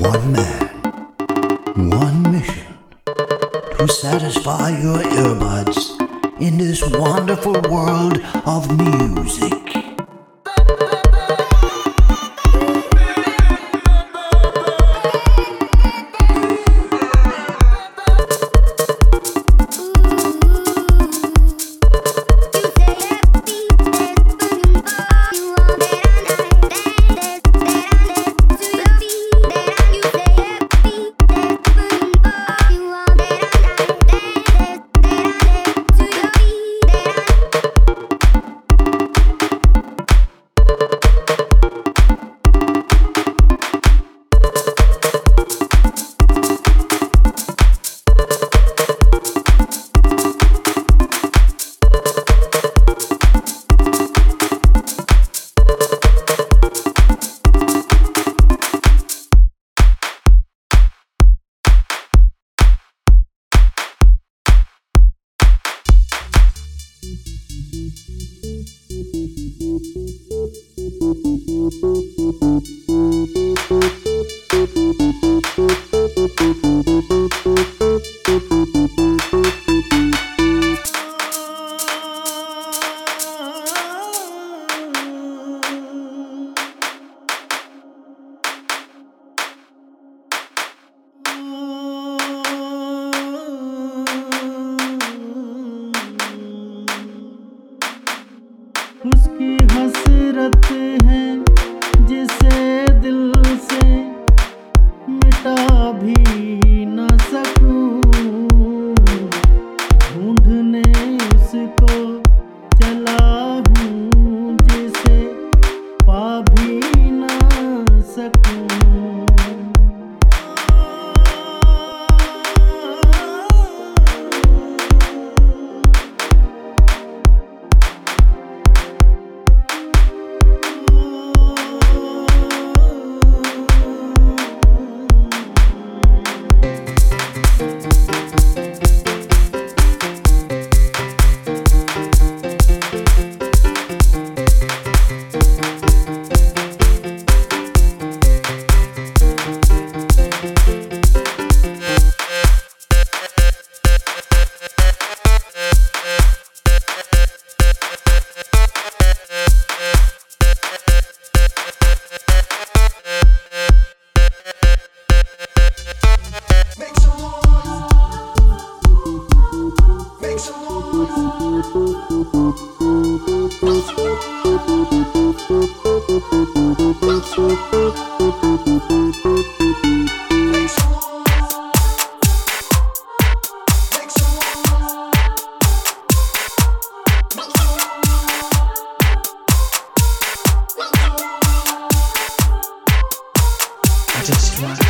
One man, one mission to satisfy your earbuds in this wonderful world of music. उसकी हसरत है जिसे दिल से मिटा भी just right.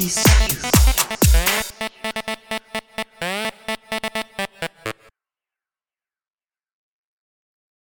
peace.